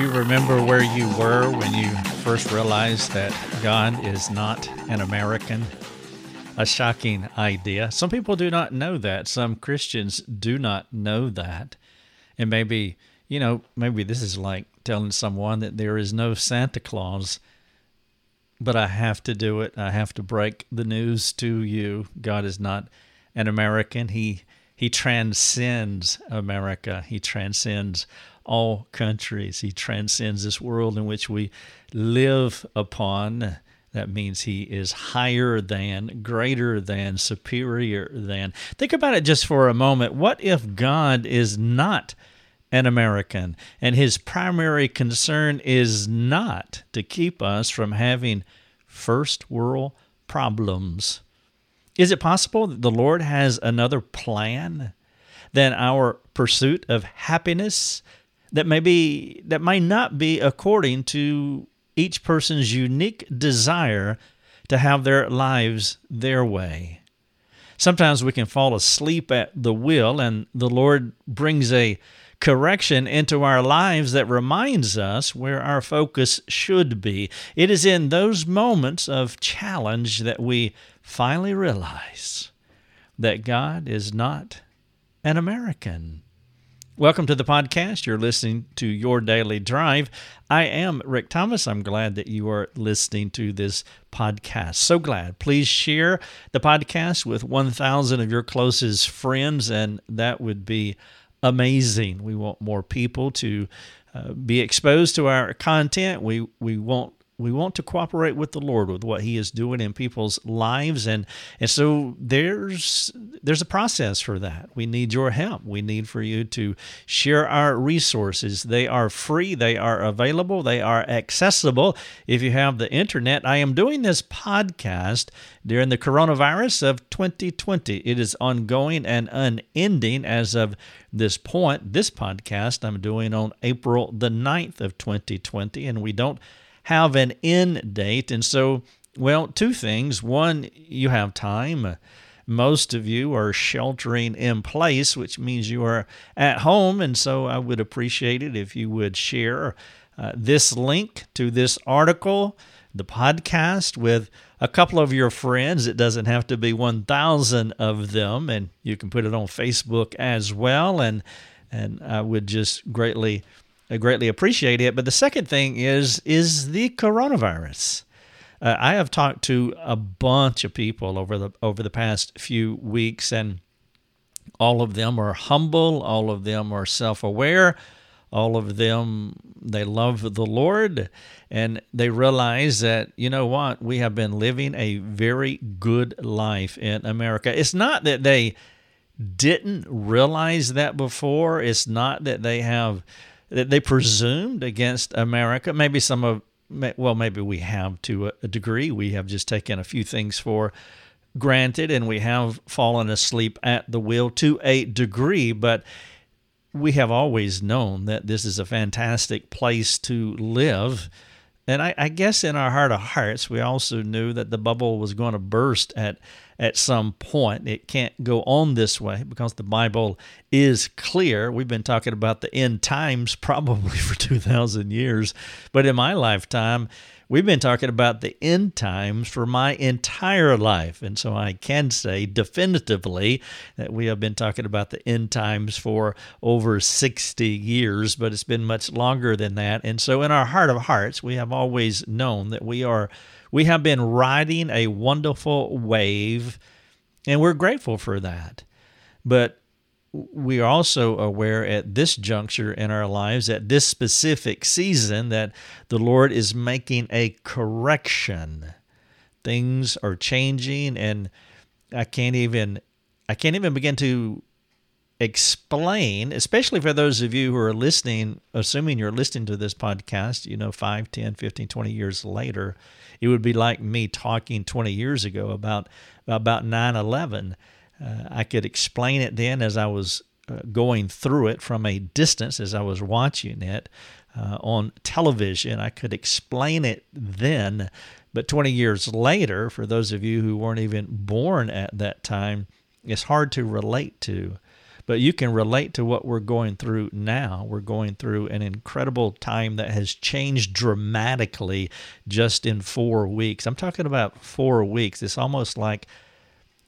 you remember where you were when you first realized that God is not an American? A shocking idea. Some people do not know that. Some Christians do not know that. And maybe, you know, maybe this is like telling someone that there is no Santa Claus, but I have to do it. I have to break the news to you. God is not an American. He he transcends America. He transcends all countries. He transcends this world in which we live upon. That means he is higher than, greater than, superior than. Think about it just for a moment. What if God is not an American and his primary concern is not to keep us from having first world problems? Is it possible that the Lord has another plan than our pursuit of happiness that may be that may not be according to each person's unique desire to have their lives their way. Sometimes we can fall asleep at the wheel and the Lord brings a correction into our lives that reminds us where our focus should be. It is in those moments of challenge that we finally realize that God is not an American. Welcome to the podcast. You're listening to Your Daily Drive. I am Rick Thomas. I'm glad that you are listening to this podcast. So glad. Please share the podcast with 1,000 of your closest friends, and that would be amazing. We want more people to uh, be exposed to our content. We we want we want to cooperate with the Lord with what He is doing in people's lives, and and so there's there's a process for that. We need your help. We need for you to share our resources. They are free. They are available. They are accessible. If you have the internet, I am doing this podcast during the coronavirus of 2020. It is ongoing and unending as of this point. This podcast I'm doing on April the 9th of 2020, and we don't have an end date. And so, well, two things. One, you have time. Most of you are sheltering in place, which means you are at home. And so I would appreciate it if you would share uh, this link to this article, the podcast, with a couple of your friends. It doesn't have to be 1,000 of them, and you can put it on Facebook as well. And and I would just greatly I greatly appreciate it. But the second thing is is the coronavirus. Uh, I have talked to a bunch of people over the over the past few weeks, and all of them are humble. All of them are self-aware. All of them they love the Lord, and they realize that you know what we have been living a very good life in America. It's not that they didn't realize that before. It's not that they have that they presumed against America. Maybe some of, well, maybe we have to a degree. We have just taken a few things for granted and we have fallen asleep at the wheel to a degree, but we have always known that this is a fantastic place to live. And I, I, guess in our heart of hearts, we also knew that the bubble was going to burst at at some point. It can't go on this way because the Bible is clear. We've been talking about the end times probably for 2,000 years, but in my lifetime, we've been talking about the end times for my entire life. And so I can say definitively that we have been talking about the end times for over 60 years, but it's been much longer than that. And so in our heart of hearts, we have always known that we are we have been riding a wonderful wave, and we're grateful for that. But we are also aware at this juncture in our lives, at this specific season, that the Lord is making a correction. Things are changing, and I can't even I can't even begin to explain, especially for those of you who are listening, assuming you're listening to this podcast, you know, 5, 10, 15, 20 years later, it would be like me talking 20 years ago about about 9/11. Uh, I could explain it then as I was uh, going through it from a distance as I was watching it uh, on television. I could explain it then, but 20 years later, for those of you who weren't even born at that time, it's hard to relate to. but you can relate to what we're going through now. We're going through an incredible time that has changed dramatically just in four weeks. I'm talking about four weeks. It's almost like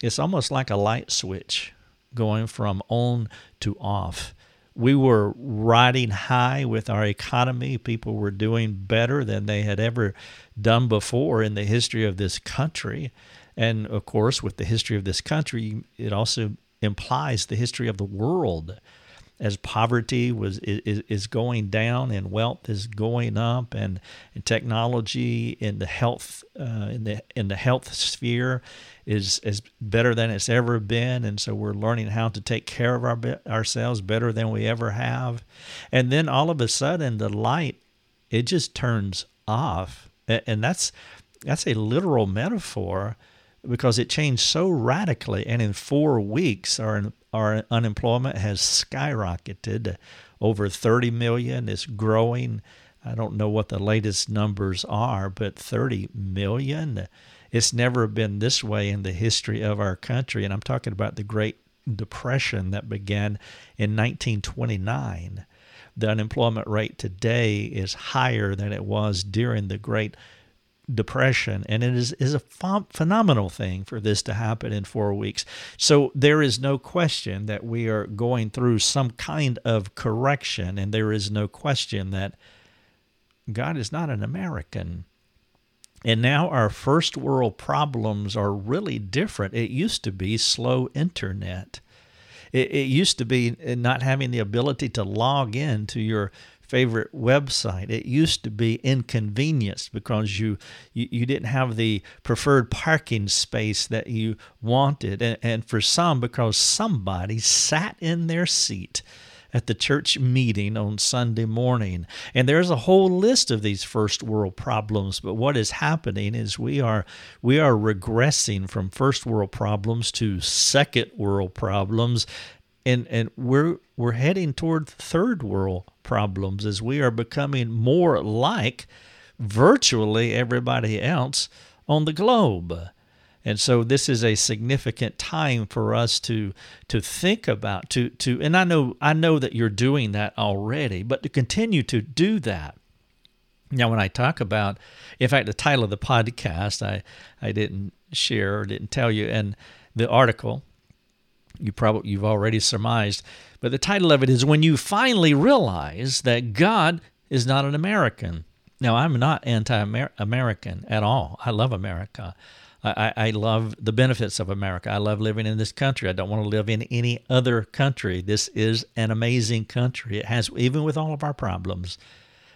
it's almost like a light switch going from on to off. We were riding high with our economy. People were doing better than they had ever done before in the history of this country. And of course, with the history of this country, it also implies the history of the world as poverty was is, is going down and wealth is going up and, and technology in the health uh, in the in the health sphere is is better than it's ever been. And so we're learning how to take care of our ourselves better than we ever have. And then all of a sudden the light it just turns off. And that's that's a literal metaphor because it changed so radically. And in four weeks, our our unemployment has skyrocketed over 30 million. It's growing. I don't know what the latest numbers are, but 30 million. It's never been this way in the history of our country. And I'm talking about the Great Depression that began in 1929. The unemployment rate today is higher than it was during the Great depression and it is, is a ph- phenomenal thing for this to happen in four weeks. So there is no question that we are going through some kind of correction and there is no question that god is not an american. And now our first world problems are really different. It used to be slow internet. It, it used to be eh, not having the ability to log in to your favorite website. It used to be inconvenienced because you, you, you didn't have the preferred parking space that you wanted. And, and for some, because somebody sat in their seat at the church meeting on Sunday morning. And there's a whole list of these first world problems, but what is happening is we are we are regressing from first world problems to second world problems and and we're we're heading toward third world problems as we are becoming more like virtually everybody else on the globe. And so this is a significant time for us to to think about to to and I know I know that you're doing that already, but to continue to do that. Now when I talk about in fact the title of the podcast I I didn't share or didn't tell you and the article you probably you've already surmised. But the title of it is When You Finally Realize That God is Not an American. Now, I'm not anti American at all. I love America. I, I love the benefits of America. I love living in this country. I don't want to live in any other country. This is an amazing country. It has, even with all of our problems,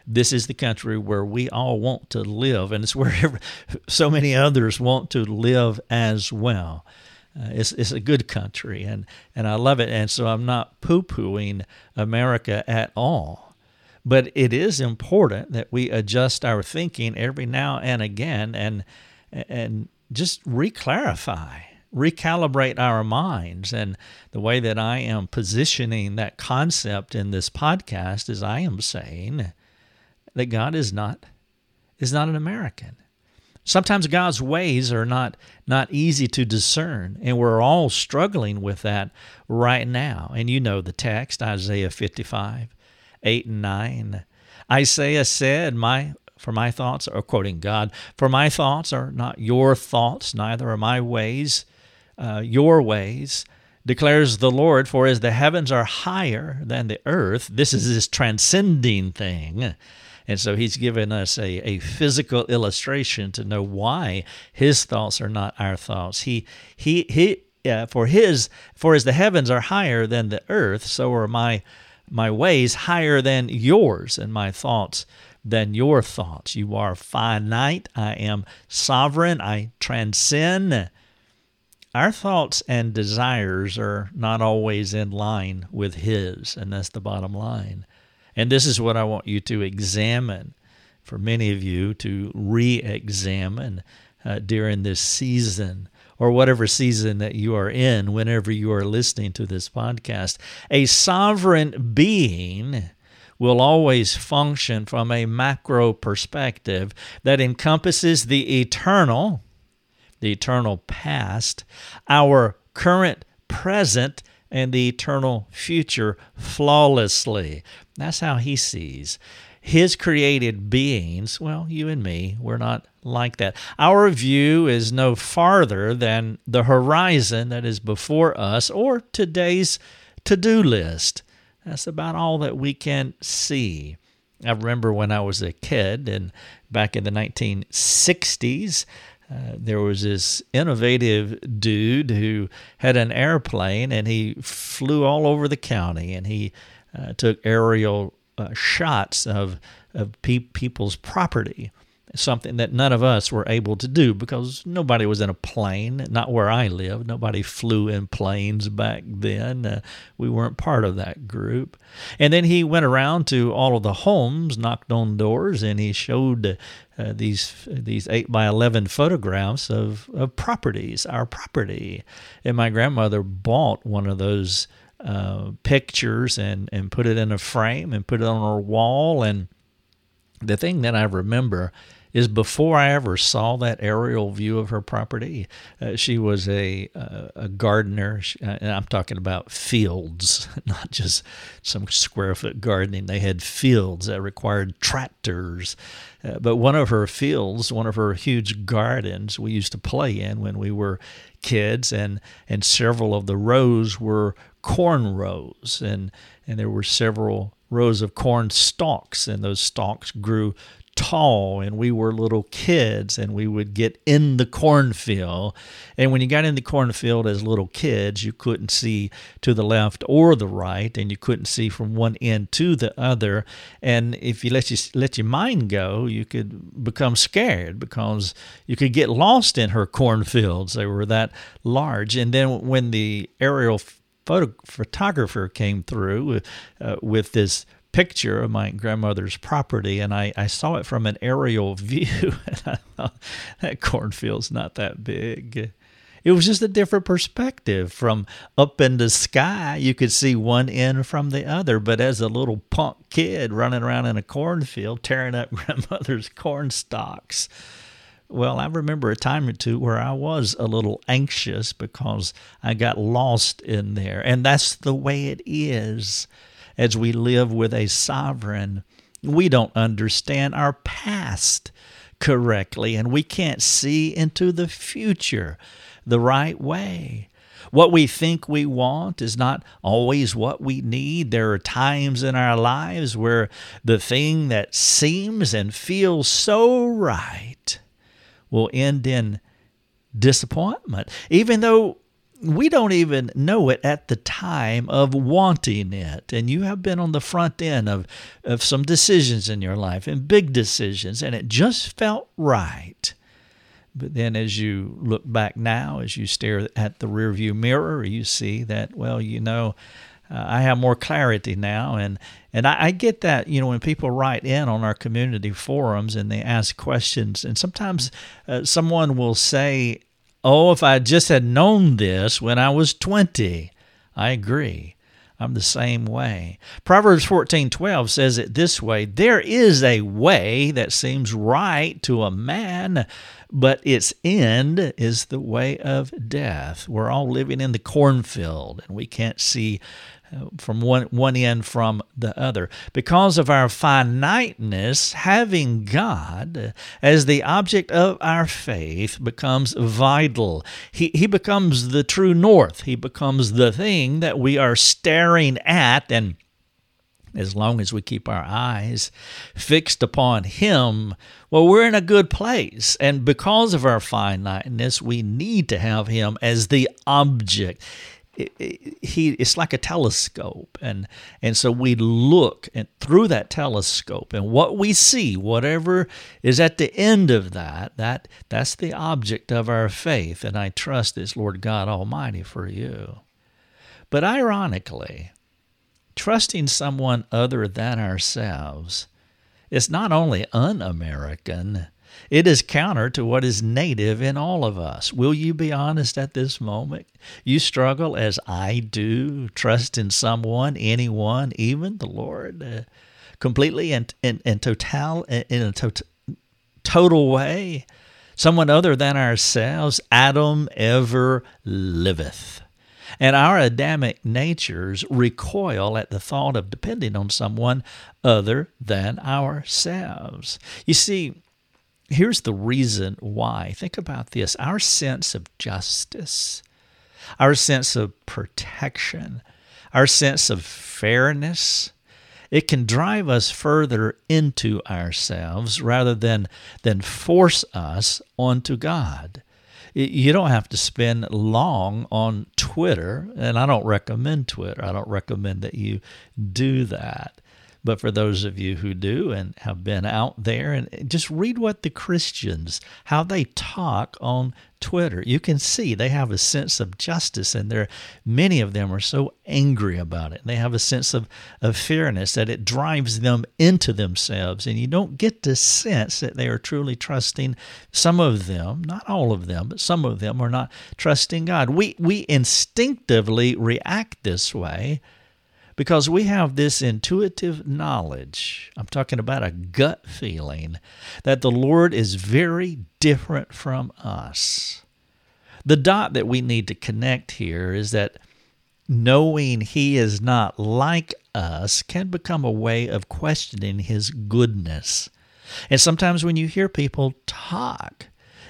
this is the country where we all want to live, and it's where so many others want to live as well. Uh, it's, it's a good country and, and I love it. And so I'm not poo pooing America at all. But it is important that we adjust our thinking every now and again and, and just reclarify, recalibrate our minds. And the way that I am positioning that concept in this podcast is I am saying that God is not, is not an American. Sometimes God's ways are not not easy to discern, and we're all struggling with that right now. And you know the text, Isaiah 55, 8 and 9. Isaiah said, My for my thoughts are quoting God, for my thoughts are not your thoughts, neither are my ways uh, your ways, declares the Lord, for as the heavens are higher than the earth, this is this transcending thing and so he's given us a, a physical illustration to know why his thoughts are not our thoughts. He, he, he, for his, for as the heavens are higher than the earth, so are my, my ways higher than yours, and my thoughts than your thoughts. You are finite. I am sovereign. I transcend. Our thoughts and desires are not always in line with His, and that's the bottom line. And this is what I want you to examine, for many of you to re examine uh, during this season or whatever season that you are in whenever you are listening to this podcast. A sovereign being will always function from a macro perspective that encompasses the eternal, the eternal past, our current present and the eternal future flawlessly. That's how he sees his created beings, well, you and me, we're not like that. Our view is no farther than the horizon that is before us or today's to do list. That's about all that we can see. I remember when I was a kid and back in the 1960s, uh, there was this innovative dude who had an airplane and he flew all over the county and he uh, took aerial uh, shots of of pe- people's property, something that none of us were able to do because nobody was in a plane. Not where I lived. Nobody flew in planes back then. Uh, we weren't part of that group. And then he went around to all of the homes, knocked on doors, and he showed. Uh, these these eight by eleven photographs of, of properties, our property, and my grandmother bought one of those uh, pictures and, and put it in a frame and put it on her wall. And the thing that I remember is before I ever saw that aerial view of her property, uh, she was a uh, a gardener, uh, and I'm talking about fields, not just some square foot gardening. They had fields that required tractors. Uh, but one of her fields, one of her huge gardens, we used to play in when we were kids, and and several of the rows were corn rows, and and there were several rows of corn stalks, and those stalks grew tall and we were little kids and we would get in the cornfield. And when you got in the cornfield as little kids you couldn't see to the left or the right and you couldn't see from one end to the other. And if you let you let your mind go you could become scared because you could get lost in her cornfields. They were that large. And then when the aerial photo, photographer came through uh, with this picture of my grandmother's property, and I, I saw it from an aerial view, and I thought that cornfield's not that big. It was just a different perspective from up in the sky. You could see one end from the other, but as a little punk kid running around in a cornfield tearing up grandmother's corn stalks, well, I remember a time or two where I was a little anxious because I got lost in there. And that's the way it is as we live with a sovereign. We don't understand our past correctly, and we can't see into the future the right way. What we think we want is not always what we need. There are times in our lives where the thing that seems and feels so right will end in disappointment, even though we don't even know it at the time of wanting it. And you have been on the front end of, of some decisions in your life and big decisions, and it just felt right. But then as you look back now, as you stare at the rearview mirror, you see that, well, you know, uh, I have more clarity now, and and I, I, get that you know when people write in on our community forums and they ask questions, and sometimes uh, someone will say, "Oh, if I just had known this when I was 20," I agree. I'm the same way. Proverbs 14:12 says it this way, there is a way that seems right to a man, but its end is the way of death. We're all living in the cornfield and we can't see from one, one end from the other. Because of our finiteness, having God as the object of our faith becomes vital. He, he becomes the true north. He becomes the thing that we are staring at and as long as we keep our eyes fixed upon Him, well, we're in a good place. And because of our finiteness, we need to have Him as the object it, he it's like a telescope. And and so we look and through that telescope and what we see whatever is at the end of that that that's the object of our faith. And I trust this Lord God Almighty for you. But ironically trusting someone other than ourselves is not only un-American it is counter to what is native in all of us. Will you be honest at this moment? You struggle as I do, trust in someone, anyone, even the Lord, uh, completely and in, in, in, total in a to- total way. Someone other than ourselves, Adam ever liveth. And our Adamic natures recoil at the thought of depending on someone other than ourselves. You see, here's the reason why. Think about this our sense of justice, our sense of protection, our sense of fairness. It can drive us further into ourselves rather than, than force us onto God you don't have to spend long on Twitter, and I don't recommend Twitter. I don't recommend that you do that. But for those of you who do and have been out there, and just read what the Christians, how they talk on Twitter, you can see they have a sense of justice, and there many of them are so angry about it. They have a sense of, of fairness that it drives them into themselves, and you don't get the sense that they are truly trusting. Some of them, not all of them, but some of them are not trusting God. We we instinctively react this way because we have this intuitive knowledge. I'm talking about a gut feeling that the Lord is very different from us. The dot that we need to connect here is that knowing He is not like us can become a way of questioning His goodness. And sometimes when you hear people talk,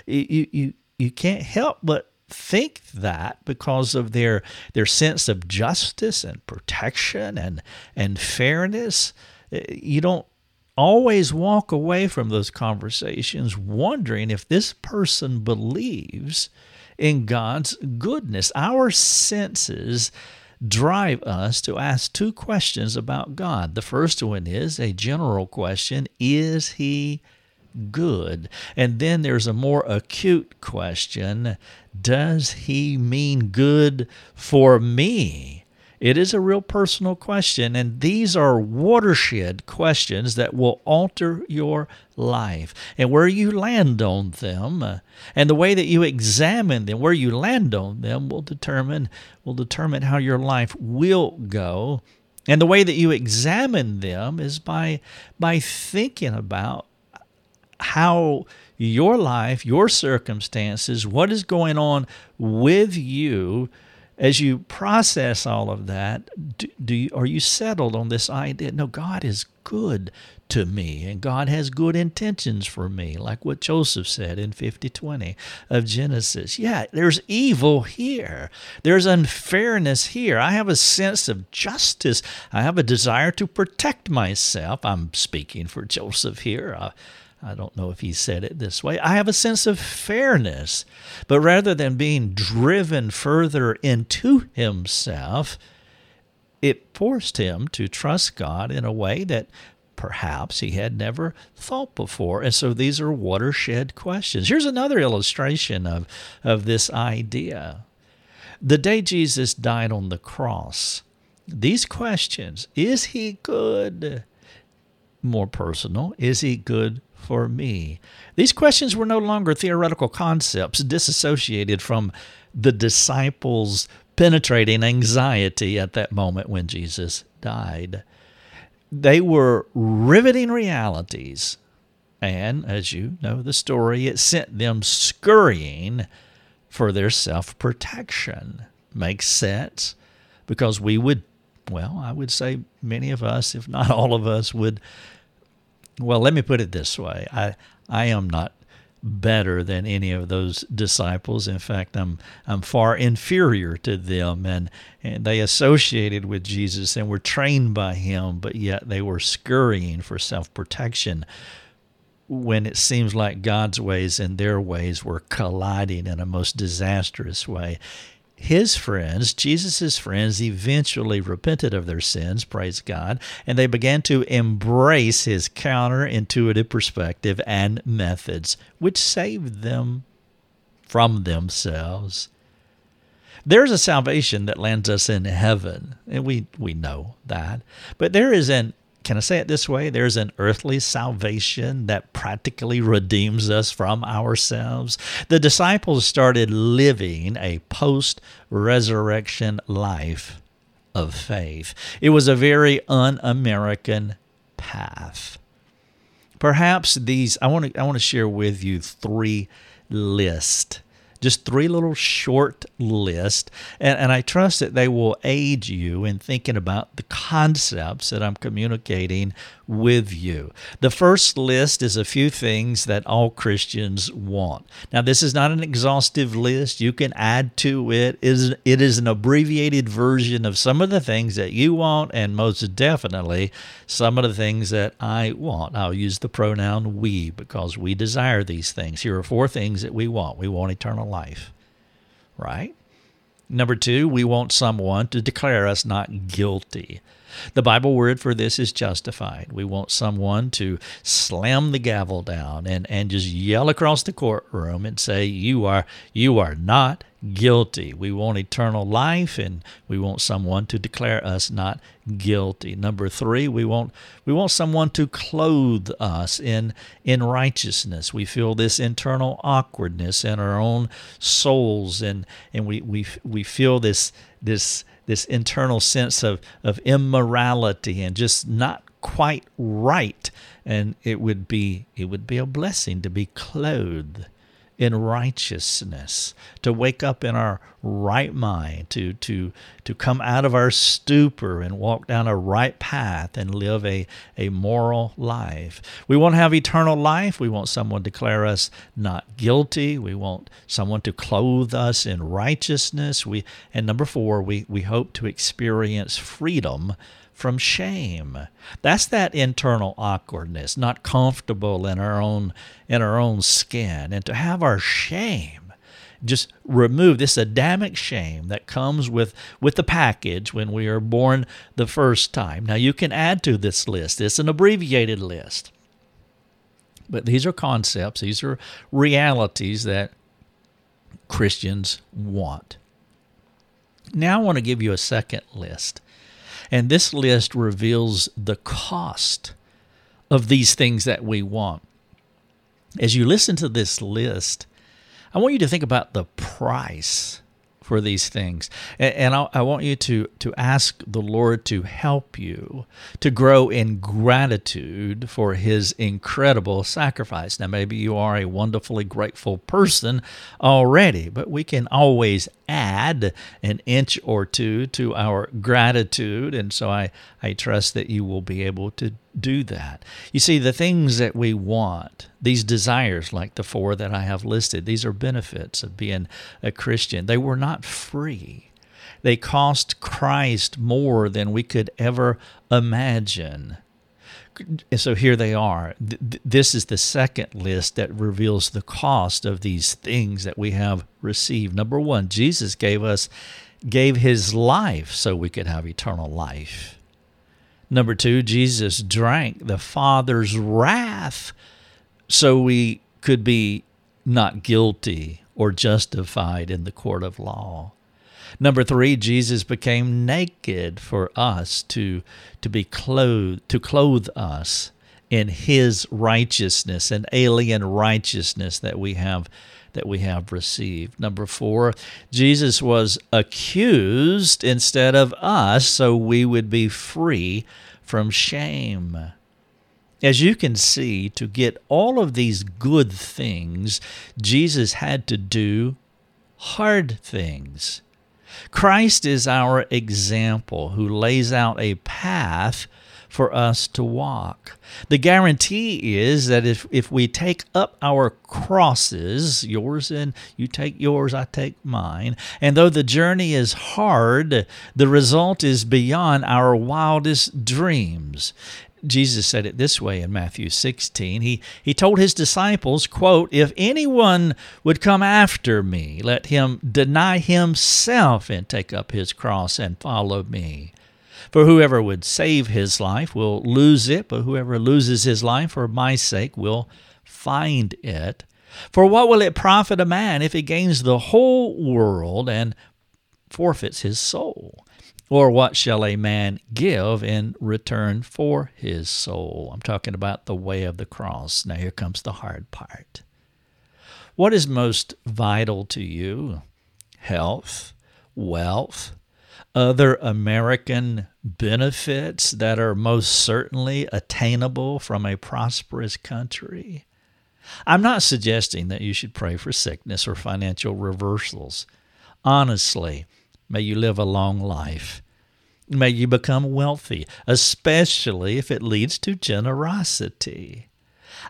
you, you, you can't help but think that because of their their sense of justice and protection and and fairness eh, you don't always walk away from those conversations wondering if this person believes in God's goodness. Our senses drive us to ask two questions about God. The first one is a general question is he good. And then there's a more acute question Does he mean good for me? It is a real personal question, and these are watershed questions that will alter your life. And where you land on them, and the way that you examine them, where you land on them, will determine will determine how your life will go. And the way that you examine them is by by thinking about how your life, your circumstances, what is going on with you as you process all of that, do, do you, are you settled on this idea? No, God is good to me, and God has good intentions for me, like what Joseph said in 5020 of Genesis. Yeah, there's evil here, there's unfairness here. I have a sense of justice, I have a desire to protect myself. I'm speaking for Joseph here. Uh, I don't know if he said it this way. I have a sense of fairness. But rather than being driven further into himself, it forced him to trust God in a way that perhaps he had never thought before. And so these are watershed questions. Here's another illustration of, of this idea. The day Jesus died on the cross, these questions is he good? More personal, is he good for me? These questions were no longer theoretical concepts disassociated from the disciples' penetrating anxiety at that moment when Jesus died. They were riveting realities. And as you know the story, it sent them scurrying for their self protection. Makes sense because we would, well, I would say many of us, if not all of us, would well, let me put it this way. I I am not better than any of those disciples. In fact, I'm I'm far inferior to them and, and they associated with Jesus and were trained by him, but yet they were scurrying for self-protection when it seems like God's ways and their ways were colliding in a most disastrous way his friends, Jesus' friends, eventually repented of their sins, praise God, and they began to embrace his counterintuitive perspective and methods, which saved them from themselves. There's a salvation that lands us in heaven, and we, we know that. But there is an can I say it this way? There's an earthly salvation that practically redeems us from ourselves. The disciples started living a post resurrection life of faith. It was a very un American path. Perhaps these, I want to, I want to share with you three lists just three little short lists. And, and I trust that they will aid you in thinking about the concepts that I'm communicating with you. The first list is a few things that all Christians want. Now, this is not an exhaustive list. You can add to it. It is an abbreviated version of some of the things that you want, and most definitely some of the things that I want. I'll use the pronoun we because we desire these things. Here are four things that we want we want eternal life, right? Number two, we want someone to declare us not guilty. The Bible word for this is justified. We want someone to slam the gavel down and, and just yell across the courtroom and say, You are you are not guilty. We want eternal life and we want someone to declare us not guilty. Number 3, we want we want someone to clothe us in in righteousness. We feel this internal awkwardness in our own souls and and we we we feel this this this internal sense of of immorality and just not quite right. And it would be it would be a blessing to be clothed in righteousness, to wake up in our right mind, to, to, to come out of our stupor and walk down a right path and live a, a moral life. We want to have eternal life. We want someone to declare us not guilty. We want someone to clothe us in righteousness. We, and number four, we, we hope to experience freedom from shame. That's that internal awkwardness, not comfortable in our own in our own skin, and to have our shame just remove this Adamic shame that comes with with the package when we are born the first time. Now you can add to this list. It's an abbreviated list. But these are concepts, these are realities that Christians want. Now I want to give you a second list. And this list reveals the cost of these things that we want. As you listen to this list, I want you to think about the price for these things. And I, want you to, to ask the Lord to help you to grow in gratitude for his incredible sacrifice. Now, maybe you are a wonderfully grateful person already, but we can always add an inch or two to our gratitude. And so I, I trust that you will be able to do that. You see, the things that we want, these desires, like the four that I have listed, these are benefits of being a Christian. They were not free. They cost Christ more than we could ever imagine. So here they are. This is the second list that reveals the cost of these things that we have received. Number one, Jesus gave us gave his life so we could have eternal life. Number two, Jesus drank the Father's wrath so we could be not guilty or justified in the court of law. Number three, Jesus became naked for us to, to be clothed, to clothe us in his righteousness and alien righteousness that we have that we have received. Number 4, Jesus was accused instead of us so we would be free from shame. As you can see, to get all of these good things, Jesus had to do hard things. Christ is our example who lays out a path for us to walk. The guarantee is that if, if we take up our crosses, yours and you take yours, I take mine, and though the journey is hard, the result is beyond our wildest dreams. Jesus said it this way in Matthew 16. He, he told his disciples, quote, If anyone would come after me, let him deny himself and take up his cross and follow me. For whoever would save his life will lose it, but whoever loses his life for my sake will find it. For what will it profit a man if he gains the whole world and forfeits his soul? Or what shall a man give in return for his soul? I'm talking about the way of the cross. Now, here comes the hard part. What is most vital to you? Health, wealth, other American benefits that are most certainly attainable from a prosperous country? I'm not suggesting that you should pray for sickness or financial reversals. Honestly, may you live a long life. May you become wealthy, especially if it leads to generosity.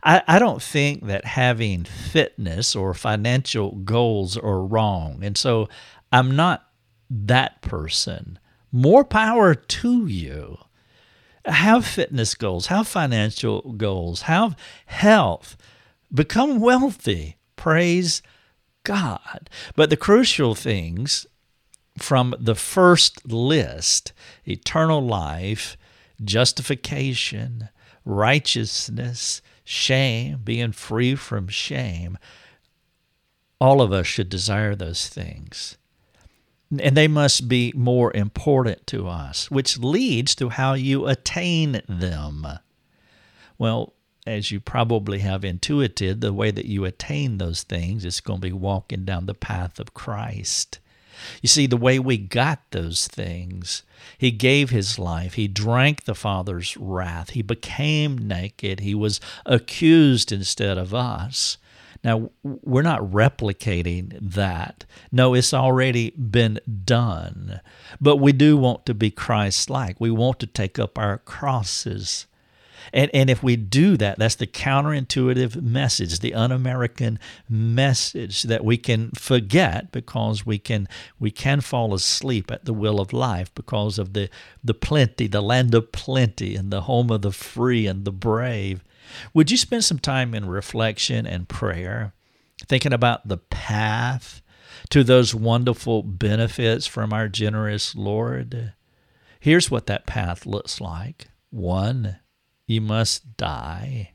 I, I don't think that having fitness or financial goals are wrong. And so I'm not that person. More power to you. Have fitness goals, have financial goals, have health, become wealthy. Praise God. But the crucial things from the first list eternal life, justification, righteousness, shame, being free from shame all of us should desire those things. And they must be more important to us, which leads to how you attain them. Well, as you probably have intuited, the way that you attain those things is going to be walking down the path of Christ. You see, the way we got those things, He gave His life, He drank the Father's wrath, He became naked, He was accused instead of us. Now, we're not replicating that. No, it's already been done. But we do want to be Christ like. We want to take up our crosses. And, and if we do that, that's the counterintuitive message, the un American message that we can forget because we can we can fall asleep at the will of life because of the, the plenty, the land of plenty, and the home of the free and the brave. Would you spend some time in reflection and prayer, thinking about the path to those wonderful benefits from our generous Lord? Here's what that path looks like. One, you must die.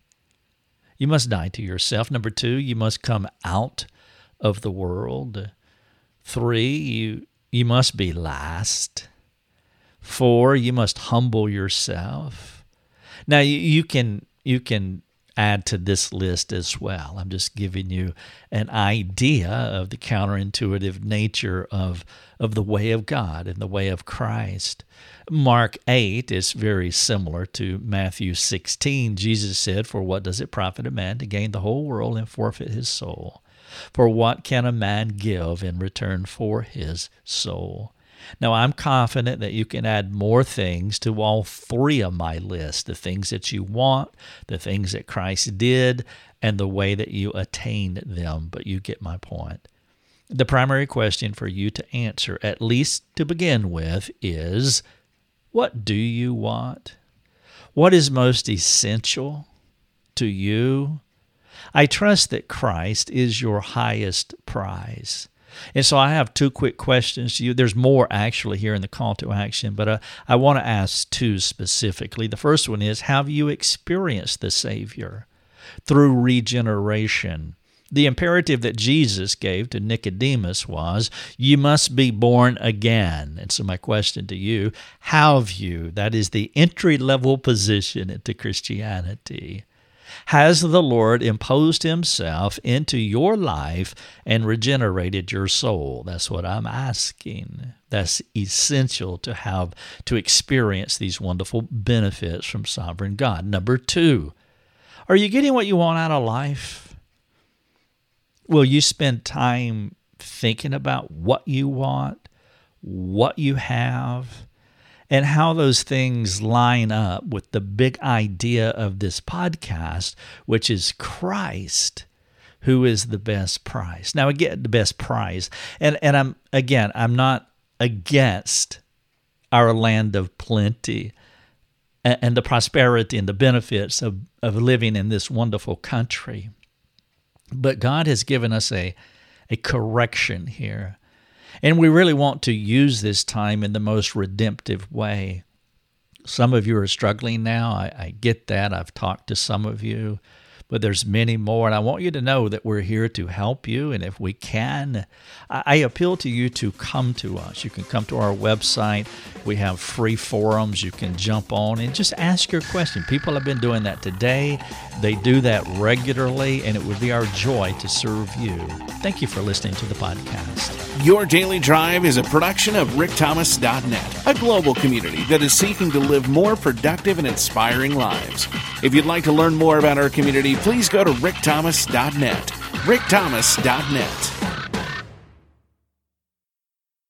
You must die to yourself. Number two, you must come out of the world. Three, you, you must be last. Four, you must humble yourself. Now, you, you can you can add to this list as well. I'm just giving you an idea of the counterintuitive nature of, of the way of God and the way of Christ. Mark 8 is very similar to Matthew 16. Jesus said, For what does it profit a man to gain the whole world and forfeit his soul? For what can a man give in return for his soul? Now, I'm confident that you can add more things to all three of my list the things that you want, the things that Christ did, and the way that you attained them. But you get my point. The primary question for you to answer, at least to begin with, is what do you want? What is most essential to you? I trust that Christ is your highest prize. And so I have two quick questions to you. There's more actually here in the call to action, but uh, I want to ask two specifically. The first one is Have you experienced the Savior through regeneration? The imperative that Jesus gave to Nicodemus was, You must be born again. And so, my question to you, have you? That is the entry level position into Christianity. Has the Lord imposed himself into your life and regenerated your soul? That's what I'm asking. That's essential to have to experience these wonderful benefits from sovereign God. Number two, are you getting what you want out of life? Will you spend time thinking about what you want, what you have? And how those things line up with the big idea of this podcast, which is Christ who is the best prize. Now again, the best prize. And and I'm again, I'm not against our land of plenty and, and the prosperity and the benefits of, of living in this wonderful country. But God has given us a a correction here and we really want to use this time in the most redemptive way. Some of you are struggling now. I, I get that. I've talked to some of you but there's many more. And I want you to know that we're here to help you. And if we can, I appeal to you to come to us. You can come to our website. We have free forums. You can jump on and just ask your question. People have been doing that today. They do that regularly, and it would be our joy to serve you. Thank you for listening to the podcast. Your Daily Drive is a production of rickthomas.net, a global community that is seeking to live more productive and inspiring lives. If you'd like to learn more about our community, please go to rickthomas.net. rickthomas.net.